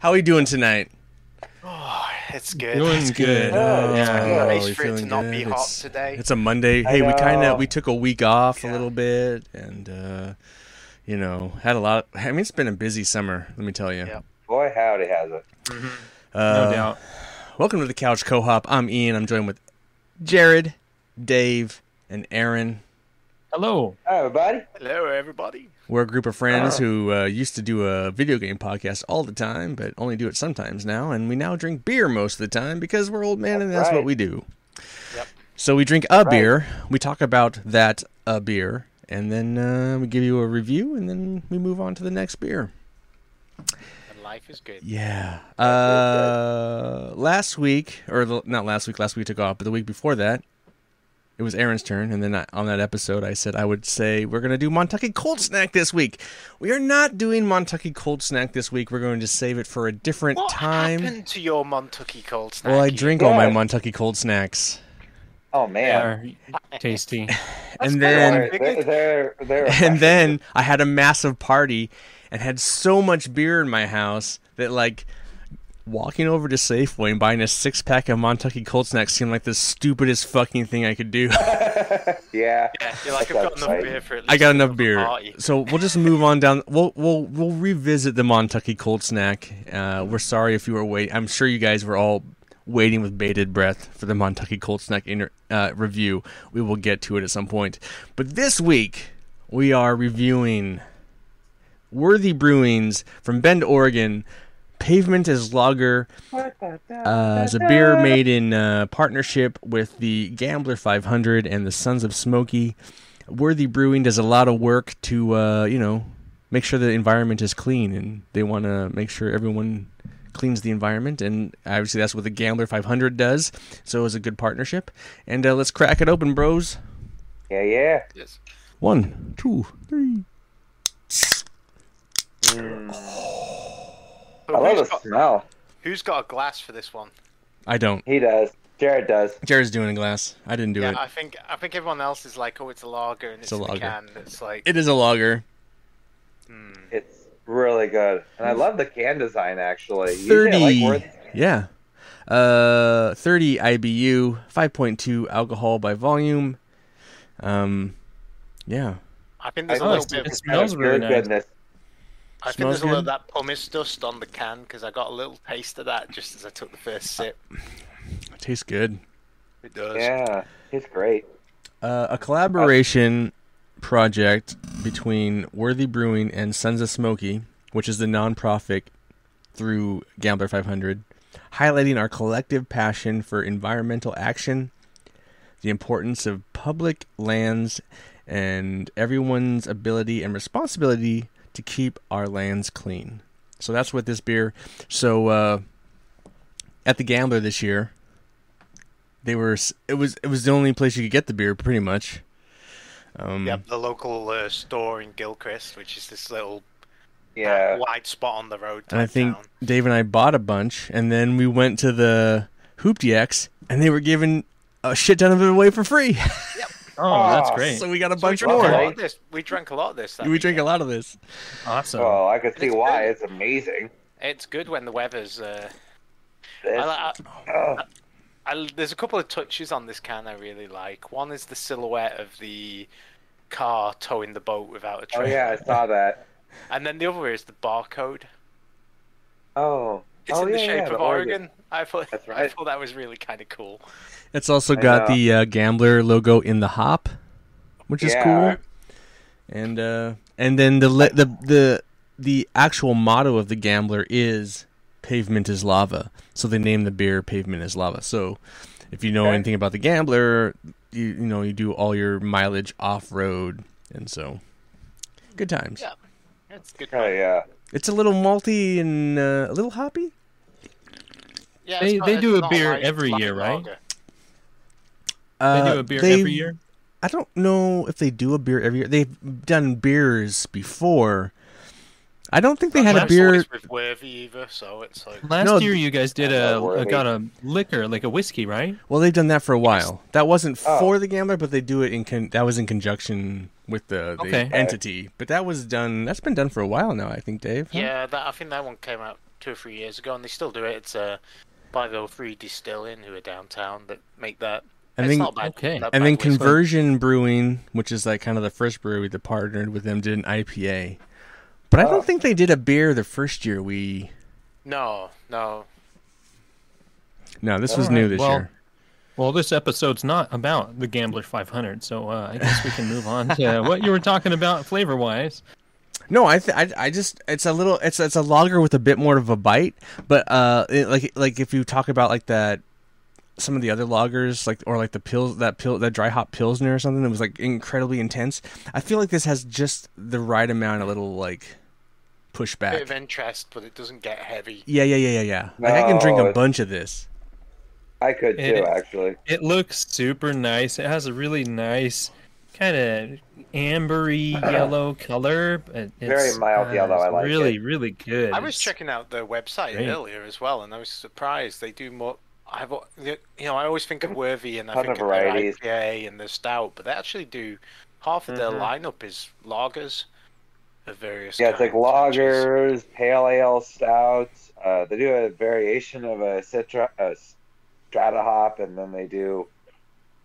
How are you doing tonight? Oh, it's good. Doing It's good. Oh, It's yeah. nice you for it to feeling not good? be hot It's- today. It's a Monday. I Hey, we kind of we took a week off a little bit, and uh, you know had a lot. I mean, it's been a busy summer. Let me tell you. Yeah. Boy, howdy has it. Uh, No doubt. Welcome to the Couch Co-op. I'm Ian. I'm joined with Jared, Dave, and Aaron. Hello. Hi, everybody. Hello, everybody. We're a group of friends who uh, used to do a video game podcast all the time, but only do it sometimes now. And we now drink beer most of the time because we're old men and that's That's what we do. Yep. So we drink a Right. beer, we talk about that a beer, and then uh, we give you a review, and then we move on to the next beer. And life is good. Yeah. Uh, last week, or the, not last week, last week we took off, but the week before that, it was Aaron's turn. And then I, on that episode, I said I would say we're going to do Montucky Cold Snack this week. We are not doing Montucky Cold Snack this week. We're going to save it for a different What time. happened to your Montucky cold snack? Well, I Ian? drink all my Montucky Cold Snacks. Oh They man. are tasty. And then- what I They're, they're, they're and then I had a massive party and had so much beer in my house that like walking over to Safeway and buying a six pack of Montucky Cold Snacks seemed like the stupidest fucking thing I could do. yeah. Yeah, you're like, I've got sounds enough right. beer for at least I got enough beer, so we'll just move on down. We'll we'll we'll revisit the Montucky Cold Snack. Uh, we're sorry if you were waiting. I'm sure you guys were all waiting with bated breath for the Montucky Cold Snack inter- uh, review. We will get to it at some point. But this week we are reviewing Worthy Brewings from Bend, Oregon. Pavement is Lager uh, is a beer made in uh, partnership with the Gambler 500 and the Sons of Smoky. Worthy Brewing does a lot of work to, uh, you know, make sure the environment is clean, and they want to make sure everyone cleans the environment. And obviously, that's what the Gambler 500 does. So it's a good partnership. And uh, let's crack it open, bros. Yeah, yeah. Yes. One, two, three. Mm. But I love the got, smell. who's got a glass for this one? I don't. He does. Jared does. Jared's doing a glass. I didn't do yeah, it. I think I think everyone else is like, oh, it's a lager and it's, a lager. can. It's like, It is a lager. hmm. It's really good. And I love the can design, actually. Usually I 30 like where- yeah uh 30 ibu 5.2 alcohol by volume um yeah I think I there's a Oh, little bit. it Of, smells good really nice. goodness. I think smells there's a little of that pumice dust on the can because I got a little taste of that just as I took the first sip. it tastes good It does. Yeah, it's great. uh, a collaboration project between worthy brewing and sons of smoky which is the nonprofit through gambler 500 highlighting our collective passion for environmental action the importance of public lands and everyone's ability and responsibility to keep our lands clean. So that's what this beer. So uh, at the Gambler this year, they were. It was. It was the only place you could get the beer, pretty much. Um, Yep, the local uh, store in Gilchrist, which is this little Yeah. wide spot on the road. And I think town. Dave and I bought a bunch, and then we went to the Hoopty and they were giving a shit ton of it away for free. Oh, that's Oh, great. so we got a So bunch drank more. a of this. We drank a lot of this. that We drink a lot of this. Awesome. Oh, I can see It's why. good. It's amazing. It's good when the weather's. Uh, This- I, I, oh, I, there's a couple of touches on this can I really like. One is the silhouette of the car towing the boat without a oh, trailer. yeah, I saw that. And then the other is the barcode. Oh. It's oh, in the shape yeah, of the Oregon. I thought That's I thought that was really kind of cool. It's also I got know. the uh, Gambler logo in the hop, which is cool. And uh, and then the le- the the the actual motto of the Gambler is "Pavement is lava." So they named the beer "Pavement is lava." So if you know Okay. anything about the Gambler, you you know you do all your mileage off road, and so good times. Yeah. It's good. Oh, yeah. It's a little malty and uh, a little hoppy. Yeah, They- not- they do a beer like every light year, right? lager. they Uh, do a beer they- every year. I don't know if they do a beer every year. They've done beers before. I don't think they had a beer. always with Worthy either, so it's like Last No, year, you guys did a, love Worthy. got a liquor, like a whiskey, right? Well, they've done that for a while. That wasn't Oh. for the gambler, but they do it in con- that was in conjunction with the, the Okay. entity. But that was done. That's been done for a while now. I think, Dave. huh? yeah, that I think that one came out two or three years ago, and they still do it. It's a 503 Distilling who are downtown that make that. And it's then- not bad. okay. not and bad then whiskey. Conversion Brewing, which is like kind of the first brewery that partnered with them, did an IPA. But I Oh. don't think they did a beer the first year we. No, no. No, this was Alright, new this well- year. Well, this episode's not about the Gambler 500, so uh, I guess we can move on to what you were talking about flavor wise. No, I, th- I I just it's a little it's it's a lager with a bit more of a bite, but uh it, like like if you talk about like that some of the other lagers like or like the pills that pill that dry hop pilsner or something that was like incredibly intense. I feel like this has just the right amount of little like Bit pushback. of interest, but it doesn't get heavy. Yeah, yeah, yeah, yeah, yeah. Like I can drink a bunch of this. I could too, It- actually. It looks super nice. It has a really nice kind of ambery yellow color. but Very mild uh, yellow, I like really, it. really good. I was It's- checking out the website great. earlier as well, and I was surprised they do more. I've you know I always think of Worthy and I think of of their varieties. IPA and their stout, but they actually do half of their Mhm. lineup is lagers of various. Yeah, it's like kinds, which is- lagers, pale ale, stouts. Uh, they do a variation of a citra, a strata hop, and then they do.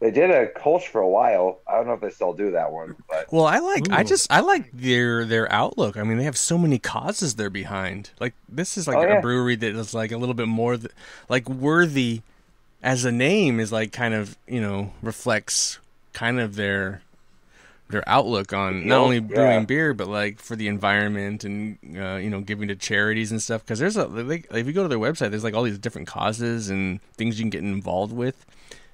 They did a Kolsch for a while. I don't know if they still do that one, but Well, I like I just I like their their outlook. I mean, they have so many causes they're behind. Like this is like Oh, a yeah. brewery that is like a little bit more th- like worthy as a name is like kind of, you know, reflects kind of their their outlook on not Yep, only brewing yeah. beer but like for the environment and uh, you know giving to charities and stuff because there's a like, if you go to their website there's like all these different causes and things you can get involved with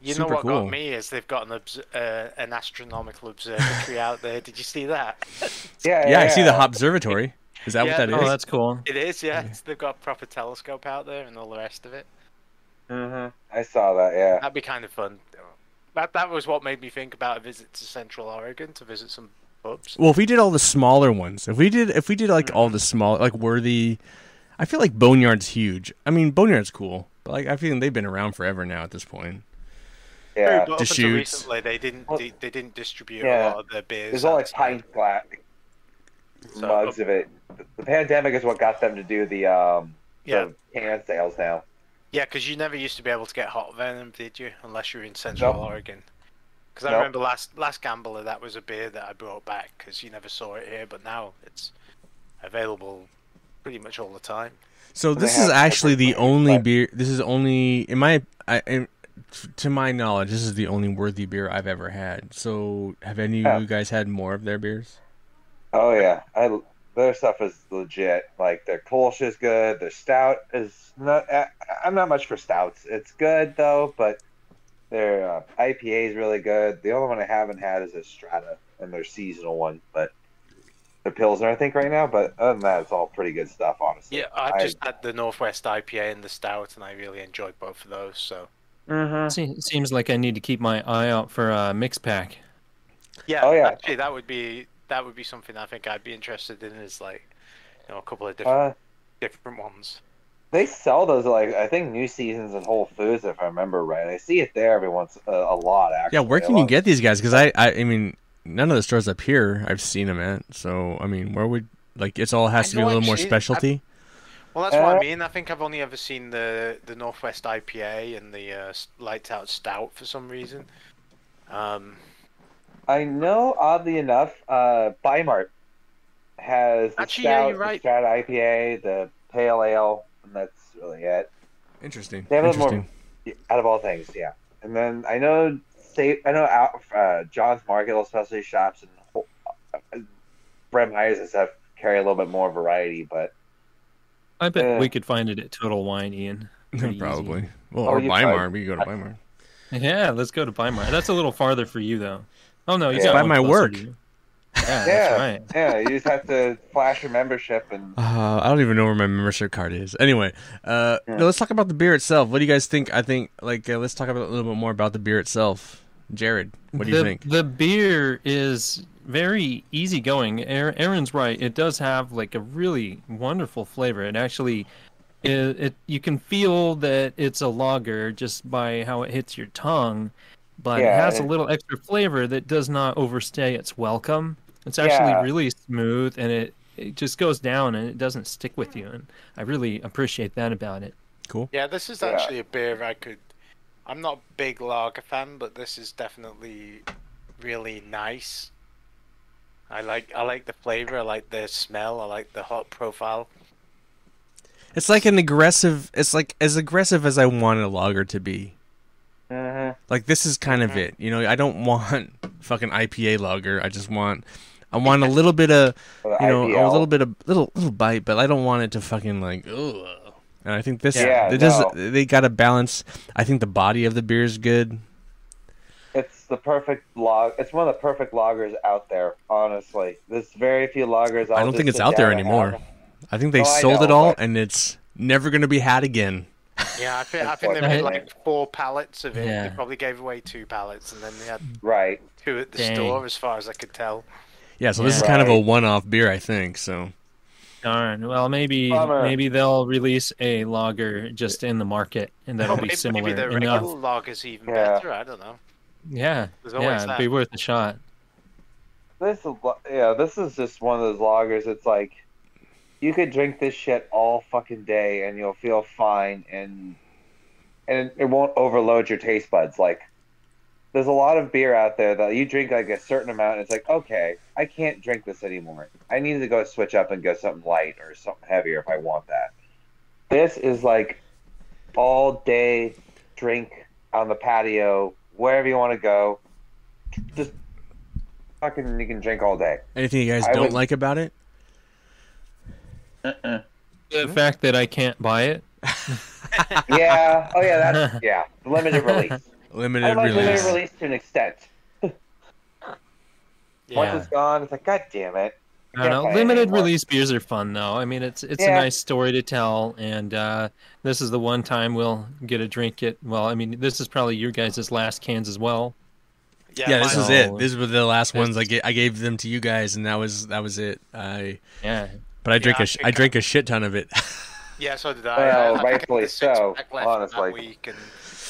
You know what cool. got me is they've got an obs- uh, an astronomical observatory out there. Did you see that? yeah, yeah, i see the observatory is that Yeah, what that is Oh, that's cool. It is, yeah. It's- They've got a proper telescope out there and all the rest of it. hmm I saw that. Yeah, That'd be kind of fun. That that was what made me think about a visit to Central Oregon to visit some pubs. Well, if we did all the smaller ones, if we did, if we did like all the small, like worthy, I feel like Boneyard's huge. I mean, Boneyard's cool, but like I feel like they've been around forever now at this point. Yeah. But up Just until recently, they didn't they, they didn't distribute yeah. a lot of their beers. There's all like outside. pint glass So- mugs of it. The- The pandemic is what got them to do the um Yeah, the can sales now. yeah, because you never used to be able to get Hop Venom, did you? Unless you were in Central Nope. Oregon. Because I Nope. remember last last gambler that was a beer that I brought back because you never saw it here, but now it's available pretty much all the time. So this is actually the only beer. This is only in my, I, in, to my knowledge, this is the only worthy beer I've ever had. So have any Yeah. of you guys had more of their beers? Oh yeah, I their stuff is legit. Like their Kolsch is good. Their stout is not. I- I'm not much for stouts. It's good though, but their uh, IPA is really good. The only one I haven't had is a Strata, and their seasonal one, but the Pilsner I think right now. But other than that, it's all pretty good stuff, honestly. Yeah, I've I- just had the Northwest IPA and the Stout, and I really enjoyed both of those. So Mhm. Se- Seems like I need to keep my eye out for a mix pack. yeah, Oh, yeah. actually, that would be that would be something I think I'd be interested in. Is like you know a couple of different Uh, different ones. they sell those like I think New Seasons and Whole Foods, if I remember right. I see it there every once uh, a lot. Actually, Yeah, where can you get these guys? Because I, I, I mean, none of the stores up here I've seen them at. So I mean, where would like it's all has I to be a know, little more actually, I- specialty. Well, that's what Uh, I mean. I think I've only ever seen the the Northwest IPA and the uh, lights out Stout for some reason. Um, I know, oddly enough, uh, Bi-Mart has the Actually, yeah, stout, you're right. the Strata IPA, the Pale Ale, and that's really it. Interesting. They have a little more- Out of all things, yeah. And then I know, say, I know, out, uh, John's Market, especially shops and uh, Fred Meyers and stuff carry a little bit more variety, but I bet Yeah. we could find it at Total Wine, Ian. Pretty easy. Probably. Well, Oh, or you Bi-Mart. tried. We could go to Bi-Mart. Yeah, let's go to Bi-Mart. That's a little farther for you, though. Oh no, you Yeah. got By my closer work. to. Yeah, that's Yeah. right. yeah, you just have to flash your membership and Uh, I don't even know where my membership card is. Anyway, uh, Yeah. no, let's talk about the beer itself. What do you guys think? I think like uh, let's talk about a little bit more about the beer itself. Jared, what do you think? The beer is very easygoing. Aaron- Aaron's right. It does have like a really wonderful flavor. It actually, it, it you can feel that it's a lager just by how it hits your tongue, but it Yeah, has a little extra flavor that does not overstay its welcome. It's actually Yeah. really smooth, and it it just goes down and it doesn't stick with you, and I really appreciate that about it. Cool. Yeah, this is Yeah. actually a beer I could. I'm not a big lager fan, but this is definitely really nice. I like I like the flavor. I like the smell. I like the hop profile. It's like an aggressive. It's like as aggressive as I want a lager to be. Mhm. Like this is kind of Mhm. it. You know, I don't want fucking IPA lager. I just want. I want a little bit of you know a little bit of little little bite, but I don't want it to fucking like. Ugh. And I think this Yeah, it does. They got a balance. I think the body of the beer is good. It's the perfect log. It's one of the perfect loggers out there. Honestly, there's very few loggers. I'll I don't think it's out there anymore. I think they No, I sold it all, but- and it's never going to be had again. Yeah, I think I think they made like four pallets of it. Yeah. They probably gave away two pallets, and then they had Right. two at the Dang. store, as far as I could tell. Yeah, so this Yeah. is kind of a one-off beer, I think. So Darn. Well, maybe Bummer. Uh, maybe they'll release a logger just in the market, and that'll Oh, be maybe, similar maybe the regular enough. lager's even Yeah. better. I don't know. Yeah, yeah, it'd that. be worth a shot. This yeah. This is just one of those loggers. It's like you could drink this shit all fucking day and you'll feel fine and and it won't overload your taste buds. Like there's a lot of beer out there that you drink like a certain amount. And it's like okay, I can't drink this anymore. I need to go switch up and go something light or something heavier if I want that. This is like all day drink on the patio wherever you want to go. Just fucking you can drink all day. anything you guys I don't would- like about it? The Hmm? fact that I can't buy it. Yeah. Oh yeah. That's yeah. Limited release. Limited I like release. limited release to an extent. Once it's gone, it's like God damn it. I don't know. Can't buy it Limited anymore. release beers are fun though. I mean, it's it's a nice story to tell, and uh, this is the one time we'll get a drink it. Well, I mean, this is probably your guys' last cans as well. Yeah, this mine- was it. These were the last ones I It's- gave. I gave them to you guys, and that was that was it. I Yeah, but I drink I a sh- think I I- drank a shit ton of it. Yeah, so did I. Well, I- I think I had rightfully so, honestly. That week, and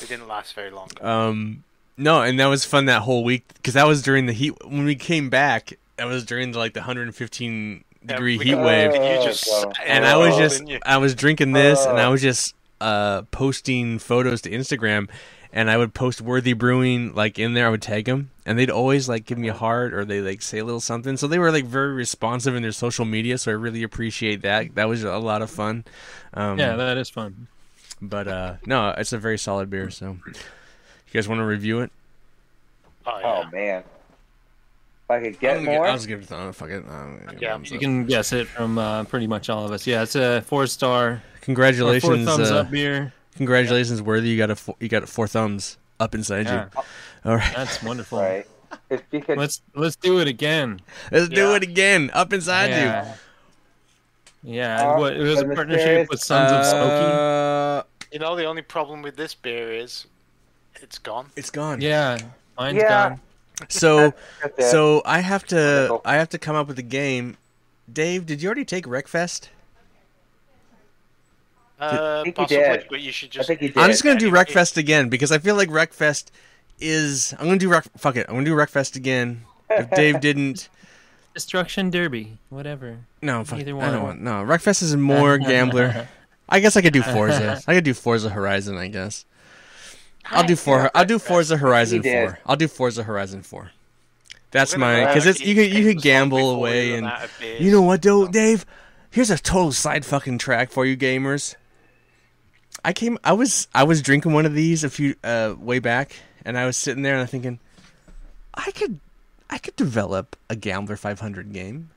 it didn't last very long. um, no, and that was fun that whole week because that was during the heat when we came back. That was during the, like the 115 Yeah, degree we heat got- wave, and Oh, you just God. and I was just? I was drinking this, and I Oh. was just uh posting photos to Instagram, and I would post Worthy Brewing like in there. I would tag them, and they'd always like give me a heart or they like say a little something. So they were like very responsive in their social media. So I really appreciate that. That was a lot of fun. Um, yeah, that is fun. But uh, no, it's a very solid beer. So you guys want to review it? Oh, Oh man. If I could get I'll, more. I'll just give it. Oh, fuck it. I'll give it Yeah, You up. can guess it from uh, pretty much all of us. Yeah, it's a four star, or four Congratulations, thumbs uh, up beer. congratulations, Worthy. You got a four, you got four thumbs up inside Yeah, you. All right, that's wonderful. right. If you could. Let's let's do it again. let's do it again. Up inside you. Yeah. Yeah, Uh, what, it was a partnership with Sons of Smoky. You know, the only problem with this beer is it's gone. it's gone. Yeah, mine's Yeah. gone. So so I have to I have to come up with a game. Dave, did you already take Wreckfest? Uh, think you did. but you should I think you did. I'm just gonna do Anyway, Wreckfest again because I feel like Wreckfest is. I'm gonna do Wreck. Fuck it. I'm gonna do Wreckfest again. If Dave didn't, Destruction Derby, whatever. no, fuck, Either I don't one. want. No, Wreckfest is more gambler. I guess I could do Forza. I could do Forza Horizon. I guess. I'll do for. I'll do Forza Horizon. Four. I'll do Forza Horizon Four. That's my because it's you could you could gamble away and out of beers. you know what though, Dave? Here's a total side fucking track for you gamers. I came I was I was drinking one of these a few uh way back and I was sitting there and I'm thinking I could I could develop a Gambler 500 game.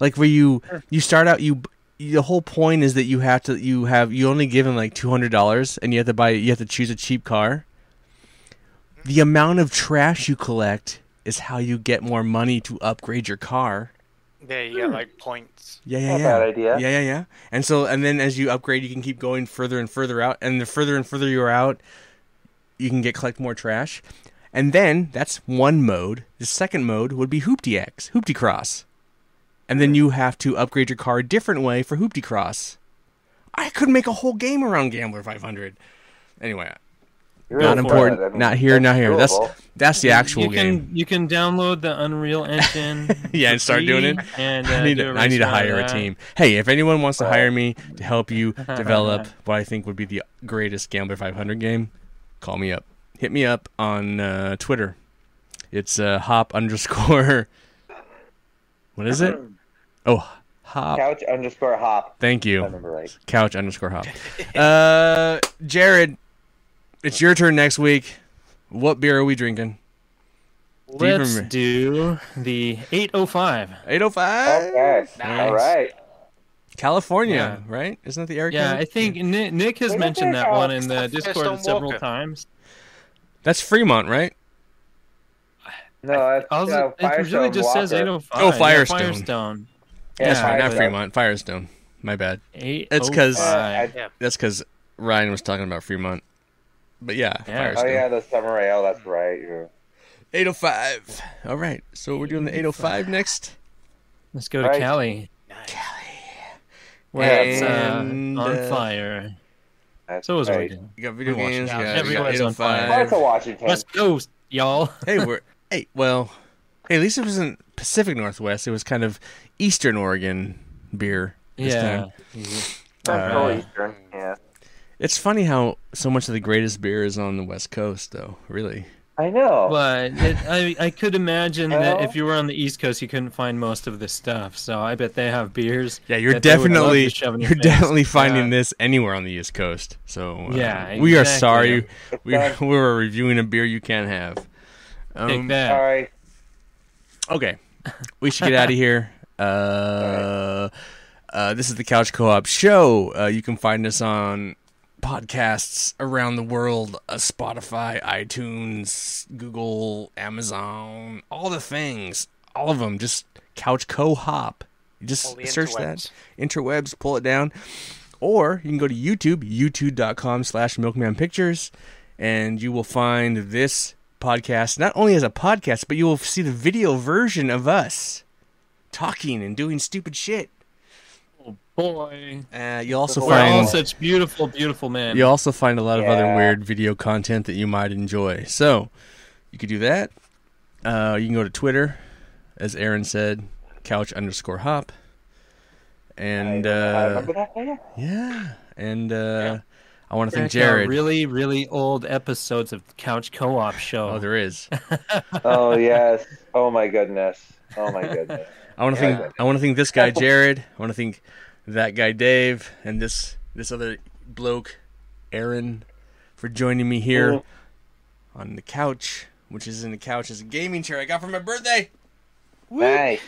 Like where you you start out you the whole point is that you have to you have you only given like $200 and you have to buy you have to choose a cheap car. The amount of trash you collect is how you get more money to upgrade your car. Yeah, you get hmm. like points. Yeah, yeah, Not a yeah. bad idea. Yeah, yeah, yeah. And so, and then as you upgrade, you can keep going further and further out. And the further and further you're out, you can get collect more trash. And then that's one mode. The second mode would be Hoopty X, Hoopty Cross. And then you have to upgrade your car a different way for Hoopty Cross. I could make a whole game around Gambler 500. Anyway, You're Not important. I mean, Not here, not here. That's doable. that's the actual you game. you can download the Unreal Engine. Yeah, and start doing it. And uh, I need do to, a I need to hire a team. Hey, if anyone wants to hire me to help you develop what I think would be the greatest Gambler 500 game, call me up. Hit me up on uh, Twitter. It's uh, hop underscore. What is it? Oh, hop. Couch underscore hop. Thank If I you. remember right. Couch underscore hop. Uh, Jared, it's your turn next week. What beer are we drinking? Do you Let's remember? do the 805. 805. Okay. Nice. All right. California, right? Isn't that the Eric? Yeah, I think Nick, Nick has Wait, mentioned that one in the Discord several Walker. times. that's Fremont, right? No, that's I was, uh, it really Firestone just says Walker. 805. Oh, Yeah, Firestone. Firestone. Yeah, That's right, not Firestone. Fremont. Firestone. My bad. 805. It's 'cause- Uh, Yeah. That's because Ryan was talking about Fremont. But yeah, Yeah. Oh yeah, the summer ale. That's right. You're... 805. All right. So we're doing the 805 next. Let's go to Right. Cali. Nice. Where it's uh, on uh, fire. That's So is right. Oregon. You got video watching games. You out. got, you got Everybody's on fire. 805. Parts of Washington. West Coast, y'all. hey, we're hey. Well, hey, at least it wasn't Pacific Northwest. It was kind of Eastern Oregon beer. This yeah. time. Central Uh, Eastern. Yeah. It's funny how so much of the greatest beer is on the West Coast, though. Really. I know. But it, I, I could imagine that if you were on the East Coast, you couldn't find most of this stuff. So I bet they have beers. Yeah, you're that they would love definitely to shove in your you're face. definitely finding Yeah. this anywhere on the East Coast. So uh, Yeah, we are exactly. sorry. We we were reviewing a beer you can't have. Take Um, that. All right. Okay, we should get out of here. Uh, uh, this is the Couch Co-op Show. Uh, you can find us on podcasts around the world: uh, Spotify, iTunes, Google, Amazon, all the things, all of them. Just Couch Co-op. Just search that interwebs. interwebs, pull it down, or you can go to YouTube, youtube.com slash Milkman Pictures, and you will find this podcast not only as a podcast, but you will see the video version of us talking and doing stupid shit. Oh boy. Uh, you'll also We're all find such beautiful, beautiful men. you also find a lot of other weird video content that you might enjoy. So you could do that. Uh, you can go to Twitter, as Aaron said, couch underscore hop. And I, I uh, remember that yeah, and uh, I want to thank Check out Jared. really, really old episodes of Couch Co-op Show. Oh, there is. Oh yes. Oh my goodness. Oh my goodness. I want to Yeah. thank. I want to thank this guy Jared. I want to thank that guy Dave and this this other bloke Aaron for joining me here Mhm. on the couch, which is in the couch is a gaming chair I got for my birthday. Nice.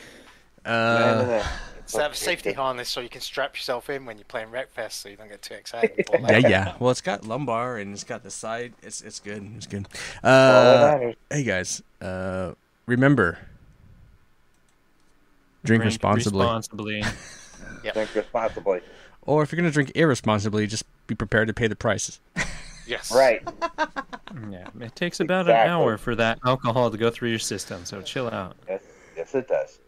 Uh, So have a safety harness so you can strap yourself in when you're playing Wreckfest so you don't get too excited. yeah, yeah. Well, it's got lumbar and it's got the side. It's it's good. It's good. Uh, hey guys, uh, remember, drink, responsibly. responsibly. Drink responsibly. Or if you're gonna drink irresponsibly, just be prepared to pay the prices. Yes. Right. yeah, it takes about Exactly. an hour for that alcohol to go through your system, so chill out. Yes. Yes, it does.